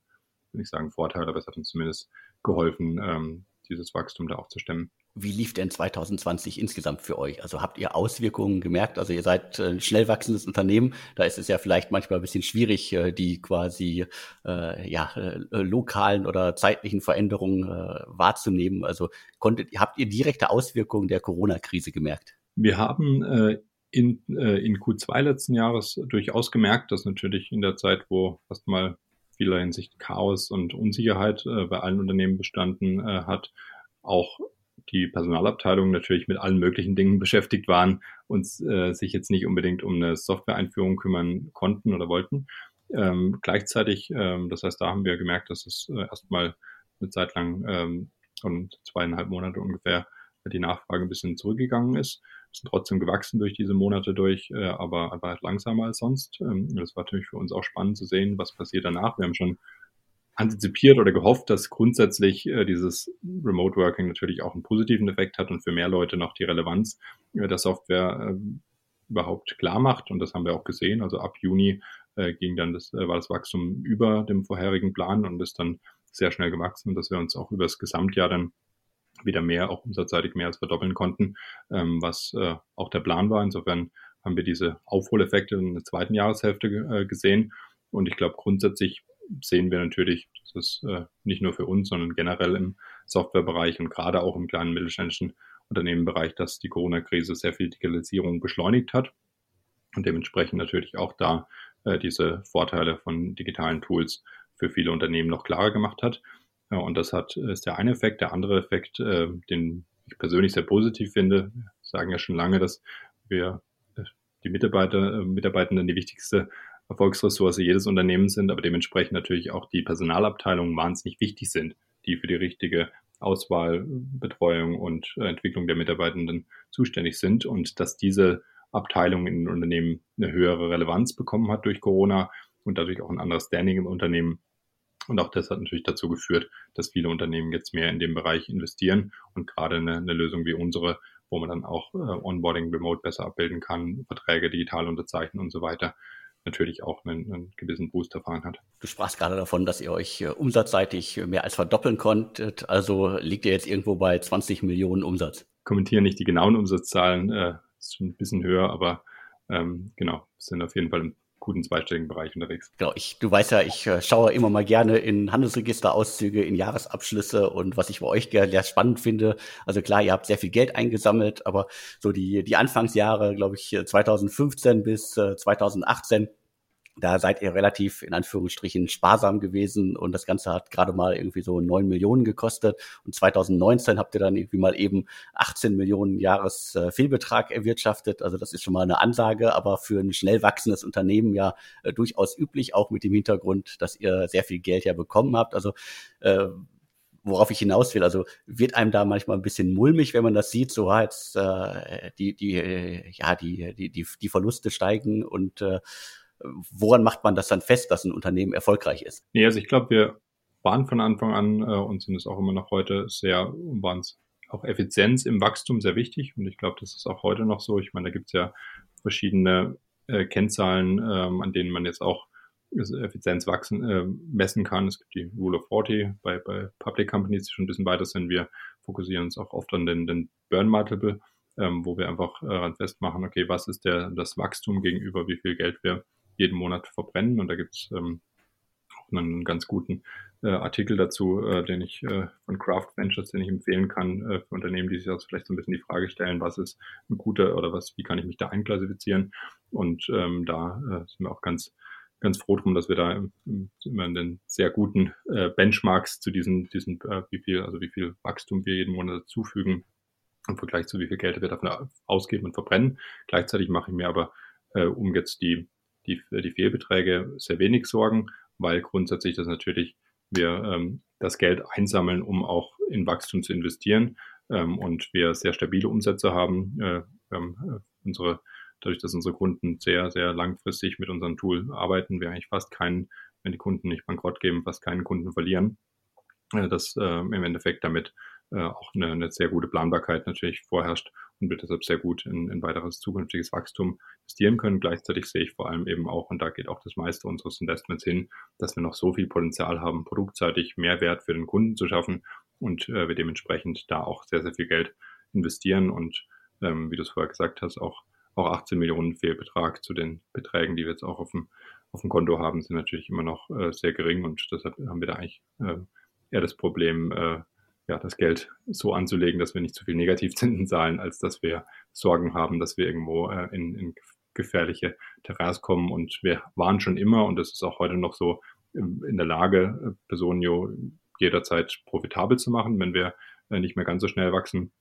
C: will ich sagen Vorteil, aber es hat uns zumindest geholfen, ähm, dieses Wachstum da auch zu stemmen.
A: Wie lief denn 2020 insgesamt für euch? Also habt ihr Auswirkungen gemerkt? Also ihr seid ein schnell wachsendes Unternehmen. Da ist es ja vielleicht manchmal ein bisschen schwierig, äh, die quasi äh, ja, äh, lokalen oder zeitlichen Veränderungen äh, wahrzunehmen. Also konntet, habt ihr direkte Auswirkungen der Corona-Krise gemerkt?
C: Wir haben äh, in, äh, in Q2 letzten Jahres durchaus gemerkt, dass natürlich in der Zeit, wo fast mal vieler Hinsicht Chaos und Unsicherheit äh, bei allen Unternehmen bestanden äh, hat, auch die Personalabteilung natürlich mit allen möglichen Dingen beschäftigt waren und äh, sich jetzt nicht unbedingt um eine Software-Einführung kümmern konnten oder wollten. Ähm, gleichzeitig, ähm, das heißt, da haben wir gemerkt, dass es äh, erstmal eine Zeit lang ähm, schon zweieinhalb Monate ungefähr die Nachfrage ein bisschen zurückgegangen ist. Sind trotzdem gewachsen durch diese Monate durch, äh, aber, aber halt langsamer als sonst. Ähm, das war natürlich für uns auch spannend zu sehen, was passiert danach. Wir haben schon antizipiert oder gehofft, dass grundsätzlich äh, dieses Remote Working natürlich auch einen positiven Effekt hat und für mehr Leute noch die Relevanz äh, der Software äh, überhaupt klar macht. Und das haben wir auch gesehen. Also ab Juni äh, ging dann das, äh, war das Wachstum über dem vorherigen Plan und ist dann sehr schnell gewachsen, dass wir uns auch über das Gesamtjahr dann wieder mehr, auch umsatzseitig mehr als verdoppeln konnten, ähm, was äh, auch der Plan war. Insofern haben wir diese Aufholeffekte in der zweiten Jahreshälfte äh, gesehen. Und ich glaube, grundsätzlich sehen wir natürlich, das ist äh, nicht nur für uns, sondern generell im Softwarebereich und gerade auch im kleinen mittelständischen Unternehmenbereich, dass die Corona-Krise sehr viel Digitalisierung beschleunigt hat und dementsprechend natürlich auch da äh, diese Vorteile von digitalen Tools für viele Unternehmen noch klarer gemacht hat. Ja, und das hat, ist der eine Effekt. Der andere Effekt, äh, den ich persönlich sehr positiv finde, wir sagen ja schon lange, dass wir äh, die Mitarbeiter, äh, Mitarbeitenden die wichtigste Erfolgsressource jedes Unternehmens sind, aber dementsprechend natürlich auch die Personalabteilungen wahnsinnig wichtig sind, die für die richtige Auswahl, Betreuung und äh, Entwicklung der Mitarbeitenden zuständig sind und dass diese Abteilung in den Unternehmen eine höhere Relevanz bekommen hat durch Corona und dadurch auch ein anderes Standing im Unternehmen. Und auch das hat natürlich dazu geführt, dass viele Unternehmen jetzt mehr in dem Bereich investieren und gerade eine, eine Lösung wie unsere, wo man dann auch äh, Onboarding remote besser abbilden kann, Verträge digital unterzeichnen und so weiter, natürlich auch einen, einen gewissen Boost erfahren hat.
A: Du sprachst gerade davon, dass ihr euch äh, umsatzseitig mehr als verdoppeln konntet. Also liegt ihr jetzt irgendwo bei 20 Millionen Umsatz?
C: Kommentieren nicht die genauen Umsatzzahlen, äh, ist schon ein bisschen höher, aber ähm, genau, sind auf jeden Fall im guten zweistelligen Bereich unterwegs.
A: Genau, ich, du weißt ja, ich äh, schaue immer mal gerne in Handelsregisterauszüge, in Jahresabschlüsse und was ich bei euch sehr spannend finde. Also klar, ihr habt sehr viel Geld eingesammelt, aber so die, die Anfangsjahre, glaube ich, 2015 bis äh, 2018 da seid ihr relativ in Anführungsstrichen sparsam gewesen und das Ganze hat gerade mal irgendwie so neun Millionen gekostet und 2019 habt ihr dann irgendwie mal eben 18 Millionen Jahres äh, Fehlbetrag erwirtschaftet. Also das ist schon mal eine Ansage, aber für ein schnell wachsendes Unternehmen ja äh, durchaus üblich, auch mit dem Hintergrund, dass ihr sehr viel Geld ja bekommen habt. Also äh, worauf ich hinaus will. Also wird einem da manchmal ein bisschen mulmig, wenn man das sieht, so jetzt äh, die, die, äh, ja, die, die, die, die Verluste steigen und äh, woran macht man das dann fest, dass ein Unternehmen erfolgreich ist?
C: Nee, also ich glaube, wir waren von Anfang an äh, und sind es auch immer noch heute sehr, waren es auch Effizienz im Wachstum sehr wichtig und ich glaube, das ist auch heute noch so. Ich meine, da gibt es ja verschiedene äh, Kennzahlen, ähm, an denen man jetzt auch Effizienz wachsen, äh, messen kann. Es gibt die Rule of 40 bei, bei Public Companies, die schon ein bisschen weiter sind. Wir fokussieren uns auch oft an den, den Burn Multiple, ähm, wo wir einfach äh, festmachen, okay, was ist der, das Wachstum gegenüber, wie viel Geld wir jeden Monat verbrennen. Und da gibt es ähm, auch einen ganz guten äh, Artikel dazu, äh, den ich äh, von Craft Ventures, den ich empfehlen kann äh, für Unternehmen, die sich also vielleicht so ein bisschen die Frage stellen, was ist ein guter oder was, wie kann ich mich da einklassifizieren? Und ähm, da äh, sind wir auch ganz ganz froh drum, dass wir da immer in den sehr guten äh, Benchmarks zu diesen, diesen äh, wie viel, also wie viel Wachstum wir jeden Monat dazufügen im Vergleich zu wie viel Geld wir davon ausgeben und verbrennen. Gleichzeitig mache ich mir aber, äh, um jetzt die die, die Fehlbeträge sehr wenig sorgen, weil grundsätzlich das natürlich wir ähm, das Geld einsammeln, um auch in Wachstum zu investieren ähm, und wir sehr stabile Umsätze haben. Äh, haben äh, unsere, dadurch, dass unsere Kunden sehr, sehr langfristig mit unserem Tool arbeiten, wir eigentlich fast keinen, wenn die Kunden nicht bankrott geben, fast keinen Kunden verlieren. Äh, das äh, im Endeffekt damit äh, auch eine, eine sehr gute Planbarkeit natürlich vorherrscht und wir deshalb sehr gut in, in weiteres zukünftiges Wachstum investieren können. Gleichzeitig sehe ich vor allem eben auch, und da geht auch das meiste unseres Investments hin, dass wir noch so viel Potenzial haben, produktseitig Mehrwert für den Kunden zu schaffen und äh, wir dementsprechend da auch sehr, sehr viel Geld investieren und ähm, wie du es vorher gesagt hast, auch, auch 18 Millionen Fehlbetrag zu den Beträgen, die wir jetzt auch auf dem, auf dem Konto haben, sind natürlich immer noch äh, sehr gering und deshalb haben wir da eigentlich äh, eher das Problem, äh, ja, das Geld so anzulegen, dass wir nicht zu viel Negativzinsen zahlen, als dass wir Sorgen haben, dass wir irgendwo äh, in, in gefährliche Terrains kommen. Und wir waren schon immer, und das ist auch heute noch so, in der Lage, äh, Personio jederzeit profitabel zu machen, wenn wir äh, nicht mehr ganz so schnell wachsen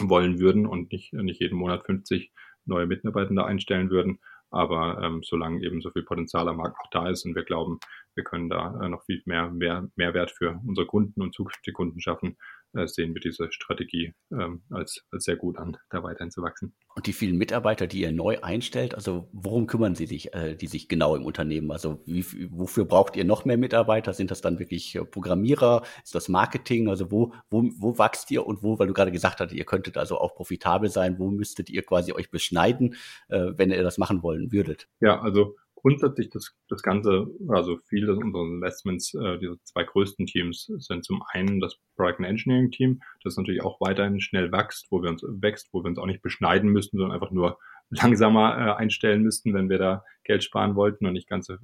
C: wollen würden und nicht, nicht jeden Monat 50 neue Mitarbeitende einstellen würden. Aber ähm, solange eben so viel Potenzial am Markt auch da ist und wir glauben, wir können da äh, noch viel mehr, mehr Mehrwert für unsere Kunden und zukünftige Kunden schaffen, sehen wir diese Strategie ähm, als, als sehr gut an, da weiterhin zu wachsen.
A: Und die vielen Mitarbeiter, die ihr neu einstellt, also worum kümmern sie sich, äh, die sich genau im Unternehmen? Also wie, wofür braucht ihr noch mehr Mitarbeiter? Sind das dann wirklich äh, Programmierer? Ist das Marketing? Also wo, wo, wo wächst ihr und wo, weil du gerade gesagt hast, ihr könntet also auch profitabel sein, wo müsstet ihr quasi euch beschneiden, äh, wenn ihr das machen wollen würdet?
C: Ja, also grundsätzlich das, das Ganze, also viele unserer Investments, äh, diese zwei größten Teams sind zum einen das Product Engineering Team, das natürlich auch weiterhin schnell wächst, wo wir uns wächst, wo wir uns auch nicht beschneiden müssten, sondern einfach nur langsamer äh, einstellen müssten, wenn wir da Geld sparen wollten und nicht ganz äh,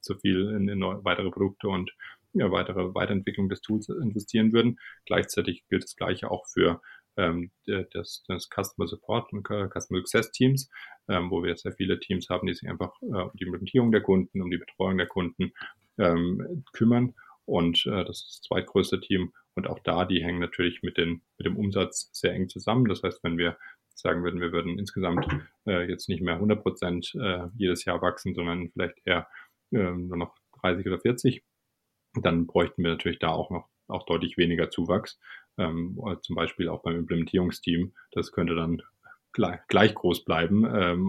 C: so viel in, in weitere Produkte und ja, weitere Weiterentwicklung des Tools investieren würden. Gleichzeitig gilt das Gleiche auch für ähm, des, des Customer Support und Customer Success Teams, ähm, wo wir sehr viele Teams haben, die sich einfach äh, um die Implementierung der Kunden, um die Betreuung der Kunden ähm, kümmern. Und äh, das ist das zweitgrößte Team. Und auch da, die hängen natürlich mit, den, mit dem Umsatz sehr eng zusammen. Das heißt, wenn wir sagen würden, wir würden insgesamt äh, jetzt nicht mehr 100 Prozent äh, jedes Jahr wachsen, sondern vielleicht eher äh, nur noch 30 oder 40, dann bräuchten wir natürlich da auch noch auch deutlich weniger Zuwachs, ähm, zum Beispiel auch beim Implementierungsteam. Das könnte dann gleich, gleich groß bleiben, ähm,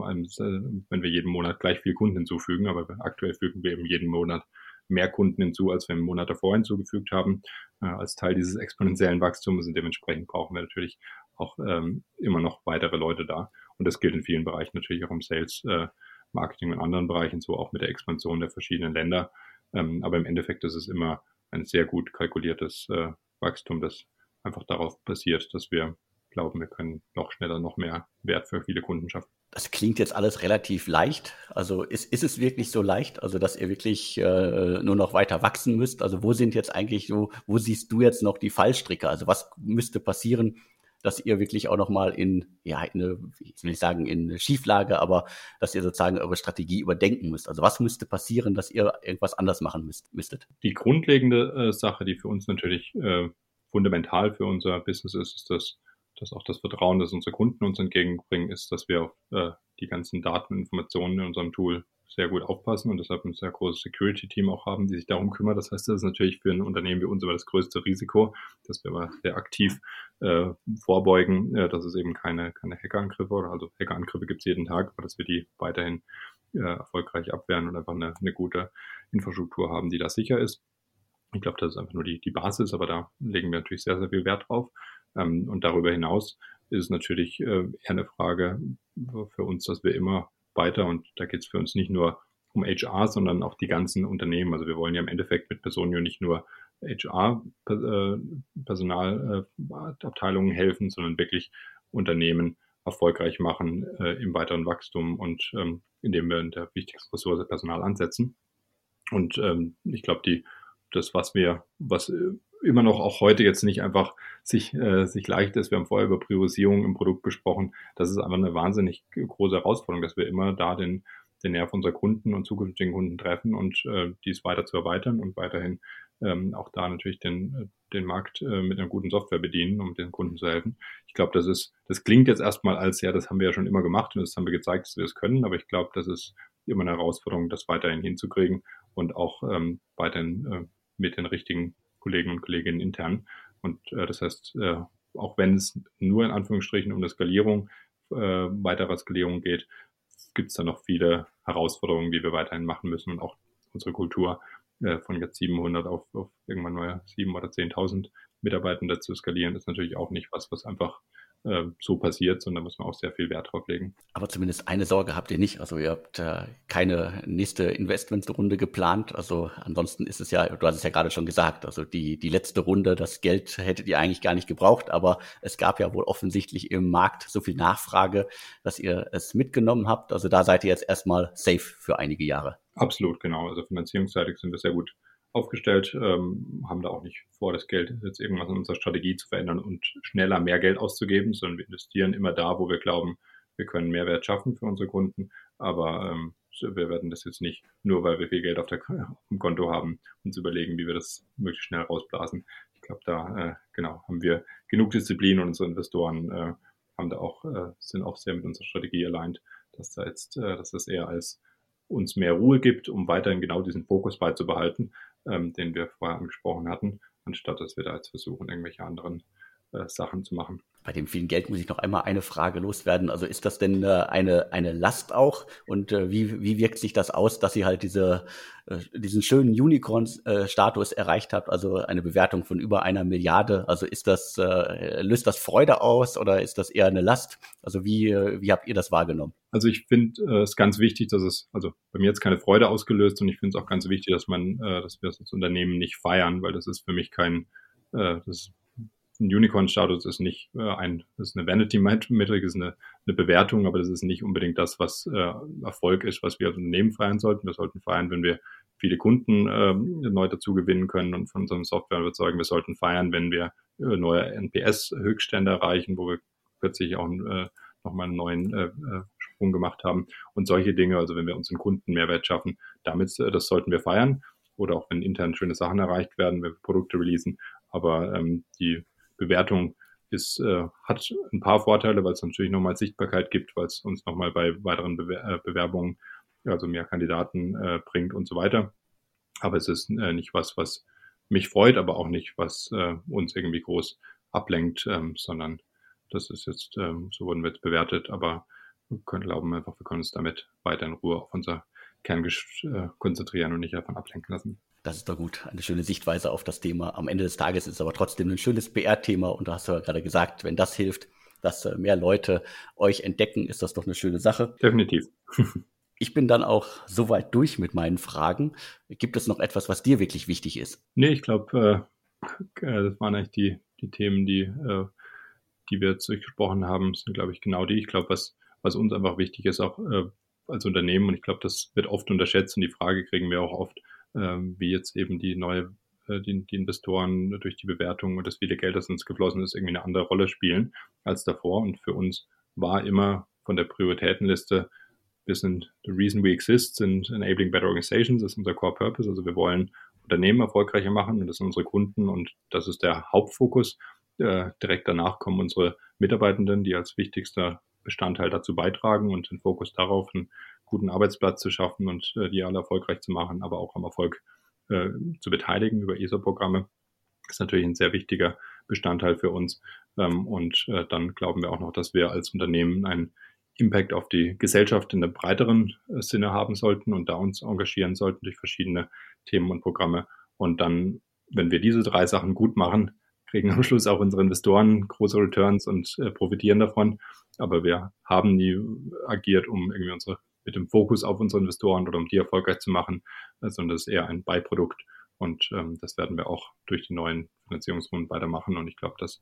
C: wenn wir jeden Monat gleich viel Kunden hinzufügen. Aber aktuell fügen wir eben jeden Monat mehr Kunden hinzu, als wir im Monat davor hinzugefügt haben, äh, als Teil dieses exponentiellen Wachstums. Und dementsprechend brauchen wir natürlich auch ähm, immer noch weitere Leute da. Und das gilt in vielen Bereichen natürlich auch im Sales, äh, Marketing und anderen Bereichen, so auch mit der Expansion der verschiedenen Länder. Ähm, aber im Endeffekt ist es immer ein sehr gut kalkuliertes äh, Wachstum, das einfach darauf basiert, dass wir glauben, wir können noch schneller, noch mehr Wert für viele Kunden schaffen.
A: Das klingt jetzt alles relativ leicht. Also ist, ist es wirklich so leicht, also dass ihr wirklich äh, nur noch weiter wachsen müsst? Also wo sind jetzt eigentlich so, wo siehst du jetzt noch die Fallstricke? Also was müsste passieren, dass ihr wirklich auch nochmal in, ja, in eine, ich will nicht sagen in eine Schieflage, aber dass ihr sozusagen eure Strategie überdenken müsst. Also was müsste passieren, dass ihr irgendwas anders machen müsst, müsstet?
C: Die grundlegende äh, Sache, die für uns natürlich äh, fundamental für unser Business ist, ist, dass dass auch das Vertrauen, das unsere Kunden uns entgegenbringen, ist, dass wir auf äh, die ganzen Daten und Informationen in unserem Tool sehr gut aufpassen und deshalb ein sehr großes Security-Team auch haben, die sich darum kümmert. Das heißt, das ist natürlich für ein Unternehmen wie uns immer das größte Risiko, dass wir aber sehr aktiv äh, vorbeugen, äh, dass es eben keine, keine Hackerangriffe oder also Hackerangriffe gibt es jeden Tag, aber dass wir die weiterhin äh, erfolgreich abwehren und einfach eine, eine gute Infrastruktur haben, die da sicher ist. Ich glaube, das ist einfach nur die, die Basis, aber da legen wir natürlich sehr, sehr viel Wert drauf. Ähm, und darüber hinaus ist es natürlich äh, eher eine Frage für uns, dass wir immer weiter, und da geht es für uns nicht nur um HR, sondern auch die ganzen Unternehmen. Also wir wollen ja im Endeffekt mit Personio nicht nur HR-Personalabteilungen äh, helfen, sondern wirklich Unternehmen erfolgreich machen äh, im weiteren Wachstum und ähm, indem wir in der wichtigsten Ressource Personal ansetzen. Und ähm, ich glaube, die das, was wir, was immer noch auch heute jetzt nicht einfach sich, äh, sich leicht ist. Wir haben vorher über Priorisierung im Produkt gesprochen. Das ist einfach eine wahnsinnig große Herausforderung, dass wir immer da den, den Nerv unserer Kunden und zukünftigen Kunden treffen und äh, dies weiter zu erweitern und weiterhin ähm, auch da natürlich den, den Markt äh, mit einer guten Software bedienen, um den Kunden zu helfen. Ich glaube, das ist, das klingt jetzt erstmal als, ja, das haben wir ja schon immer gemacht und das haben wir gezeigt, dass wir es das können, aber ich glaube, das ist immer eine Herausforderung, das weiterhin hinzukriegen und auch ähm, weiterhin äh, mit den richtigen Kollegen und Kolleginnen intern. Und äh, das heißt, äh, auch wenn es nur in Anführungsstrichen um eine Skalierung, äh, weitere Skalierung geht, gibt es da noch viele Herausforderungen, die wir weiterhin machen müssen und auch unsere Kultur äh, von jetzt 700 auf, auf irgendwann mal 7 oder 10.000 Mitarbeitende zu skalieren, ist natürlich auch nicht was, was einfach äh, so passiert, sondern muss man auch sehr viel Wert drauf legen.
A: Aber zumindest eine Sorge habt ihr nicht. Also ihr habt äh, keine nächste Investmentrunde geplant. Also ansonsten ist es ja, du hast es ja gerade schon gesagt, also die, die letzte Runde, das Geld hättet ihr eigentlich gar nicht gebraucht, aber es gab ja wohl offensichtlich im Markt so viel Nachfrage, dass ihr es mitgenommen habt. Also da seid ihr jetzt erstmal safe für einige Jahre.
C: Absolut, genau. Also finanzierungsseitig sind wir sehr gut aufgestellt, ähm, haben da auch nicht vor, das Geld jetzt irgendwas in unserer Strategie zu verändern und schneller mehr Geld auszugeben, sondern wir investieren immer da, wo wir glauben, wir können Mehrwert schaffen für unsere Kunden. Aber ähm, wir werden das jetzt nicht nur, weil wir viel Geld auf, der, auf dem Konto haben, uns überlegen, wie wir das möglichst schnell rausblasen. Ich glaube, da äh, genau haben wir genug Disziplin und unsere Investoren äh, haben da auch äh, sind auch sehr mit unserer Strategie allein, dass da jetzt, äh, dass das eher als uns mehr Ruhe gibt, um weiterhin genau diesen Fokus beizubehalten, ähm, den wir vorher angesprochen hatten, anstatt dass wir da jetzt versuchen, irgendwelche anderen äh, Sachen zu machen.
A: Bei dem vielen Geld muss ich noch einmal eine Frage loswerden. Also ist das denn äh, eine, eine Last auch? Und äh, wie, wie wirkt sich das aus, dass ihr halt diese, äh, diesen schönen Unicorn-Status erreicht habt, also eine Bewertung von über einer Milliarde? Also ist das, äh, löst das Freude aus oder ist das eher eine Last? Also wie, äh, wie habt ihr das wahrgenommen?
C: Also ich finde äh, es ganz wichtig, dass es, also bei mir jetzt keine Freude ausgelöst und ich finde es auch ganz wichtig, dass man, äh, dass wir das Unternehmen nicht feiern, weil das ist für mich kein, äh, das ein Unicorn-Status ist nicht äh, ein, ist eine Vanity-Metric, ist eine, eine Bewertung, aber das ist nicht unbedingt das, was äh, Erfolg ist, was wir als Unternehmen feiern sollten. Wir sollten feiern, wenn wir viele Kunden äh, neu dazu gewinnen können und von unserem Software überzeugen. Wir sollten feiern, wenn wir äh, neue NPS-Höchststände erreichen, wo wir plötzlich auch äh, nochmal einen neuen äh, äh, Sprung gemacht haben und solche Dinge. Also wenn wir unseren Kunden Mehrwert schaffen, damit, äh, das sollten wir feiern. Oder auch wenn intern schöne Sachen erreicht werden, wenn wir Produkte releasen. Aber ähm, die Bewertung ist, äh, hat ein paar Vorteile, weil es natürlich nochmal Sichtbarkeit gibt, weil es uns nochmal bei weiteren Bewer äh, Bewerbungen, also mehr Kandidaten äh, bringt und so weiter. Aber es ist äh, nicht was, was mich freut, aber auch nicht, was äh, uns irgendwie groß ablenkt, ähm, sondern das ist jetzt, ähm, so wurden wir jetzt bewertet, aber wir können glauben einfach, wir können uns damit weiter in Ruhe auf unser Kern äh, konzentrieren und nicht davon ablenken lassen.
A: Das ist doch gut, eine schöne Sichtweise auf das Thema. Am Ende des Tages ist es aber trotzdem ein schönes PR-Thema und da hast du ja gerade gesagt, wenn das hilft, dass äh, mehr Leute euch entdecken, ist das doch eine schöne Sache.
C: Definitiv.
A: Ich bin dann auch soweit durch mit meinen Fragen. Gibt es noch etwas, was dir wirklich wichtig ist?
C: Nee, ich glaube, äh, äh, das waren eigentlich die, die Themen, die, äh, die wir jetzt durchgesprochen haben, sind, glaube ich, genau die. Ich glaube, was, was uns einfach wichtig ist, auch äh, als Unternehmen, und ich glaube, das wird oft unterschätzt und die Frage kriegen wir auch oft, wie jetzt eben die neue, äh, die, die Investoren durch die Bewertung und das viele Geld, das uns geflossen ist, irgendwie eine andere Rolle spielen als davor. Und für uns war immer von der Prioritätenliste wir sind, the reason we exist sind enabling better organizations, das ist unser Core Purpose. Also wir wollen Unternehmen erfolgreicher machen und das sind unsere Kunden und das ist der Hauptfokus. Äh, direkt danach kommen unsere Mitarbeitenden, die als wichtigster Bestandteil dazu beitragen und den Fokus darauf, einen guten Arbeitsplatz zu schaffen und äh, die alle erfolgreich zu machen, aber auch am Erfolg äh, zu beteiligen über ESO-Programme. ist natürlich ein sehr wichtiger Bestandteil für uns. Ähm, und äh, dann glauben wir auch noch, dass wir als Unternehmen einen Impact auf die Gesellschaft in einem breiteren äh, Sinne haben sollten und da uns engagieren sollten durch verschiedene Themen und Programme. Und dann, wenn wir diese drei Sachen gut machen, kriegen am Schluss auch unsere Investoren große Returns und äh, profitieren davon. Aber wir haben nie agiert, um irgendwie unsere mit dem Fokus auf unsere Investoren oder um die erfolgreich zu machen, äh, sondern das ist eher ein Beiprodukt. Und ähm, das werden wir auch durch die neuen Finanzierungsrunden weitermachen. Und ich glaube, das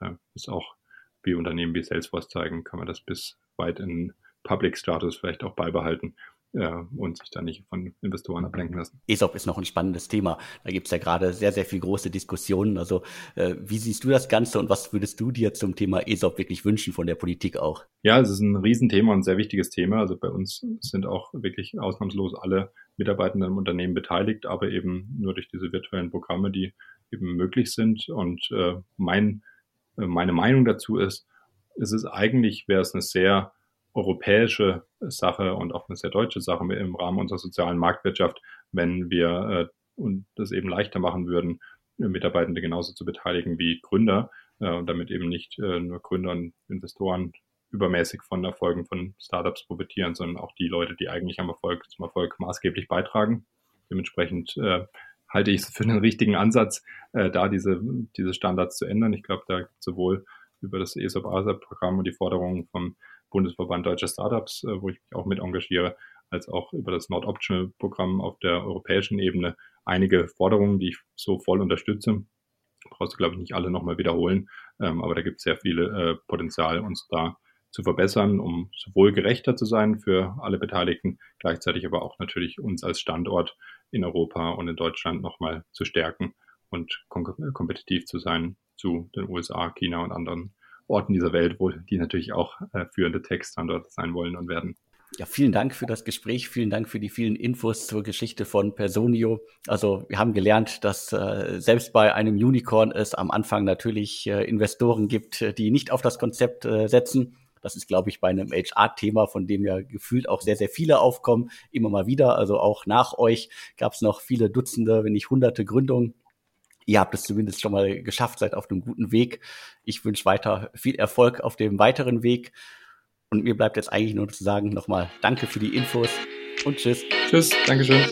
C: äh, ist auch wie Unternehmen wie Salesforce zeigen, kann man das bis weit in Public-Status vielleicht auch beibehalten und sich da nicht von Investoren ablenken lassen.
A: ESOP ist noch ein spannendes Thema. Da gibt es ja gerade sehr, sehr viel große Diskussionen. Also äh, wie siehst du das Ganze und was würdest du dir zum Thema ESOP wirklich wünschen von der Politik auch?
C: Ja, es ist ein Riesenthema und ein sehr wichtiges Thema. Also bei uns sind auch wirklich ausnahmslos alle Mitarbeitenden im Unternehmen beteiligt, aber eben nur durch diese virtuellen Programme, die eben möglich sind. Und äh, mein äh, meine Meinung dazu ist, es ist eigentlich, wäre es eine sehr europäische Sache und auch eine sehr deutsche Sache im Rahmen unserer sozialen Marktwirtschaft, wenn wir äh, und das eben leichter machen würden, Mitarbeitende genauso zu beteiligen wie Gründer äh, und damit eben nicht äh, nur Gründer und Investoren übermäßig von Erfolgen von Startups profitieren, sondern auch die Leute, die eigentlich am Erfolg, zum Erfolg maßgeblich beitragen. Dementsprechend äh, halte ich es für einen richtigen Ansatz, äh, da diese, diese Standards zu ändern. Ich glaube, da sowohl über das ESOP-ASAP-Programm und die Forderungen vom Bundesverband Deutscher Startups, äh, wo ich mich auch mit engagiere, als auch über das Not Optional Programm auf der europäischen Ebene einige Forderungen, die ich so voll unterstütze. Brauchst du, glaube ich, nicht alle nochmal wiederholen, ähm, aber da gibt es sehr viele äh, Potenzial, uns da zu verbessern, um sowohl gerechter zu sein für alle Beteiligten, gleichzeitig aber auch natürlich uns als Standort in Europa und in Deutschland nochmal zu stärken und kompetitiv zu sein zu den USA, China und anderen Orten dieser Welt, wo die natürlich auch äh, führende Tech-Standorte sein wollen und werden.
A: Ja, vielen Dank für das Gespräch. Vielen Dank für die vielen Infos zur Geschichte von Personio. Also wir haben gelernt, dass äh, selbst bei einem Unicorn es am Anfang natürlich äh, Investoren gibt, die nicht auf das Konzept äh, setzen das ist, glaube ich, bei einem HR-Thema, von dem ja gefühlt auch sehr, sehr viele aufkommen, immer mal wieder. Also auch nach euch gab es noch viele Dutzende, wenn nicht hunderte Gründungen. Ihr habt es zumindest schon mal geschafft, seid auf einem guten Weg. Ich wünsche weiter viel Erfolg auf dem weiteren Weg. Und mir bleibt jetzt eigentlich nur zu sagen nochmal Danke für die Infos und Tschüss.
C: Tschüss, Dankeschön.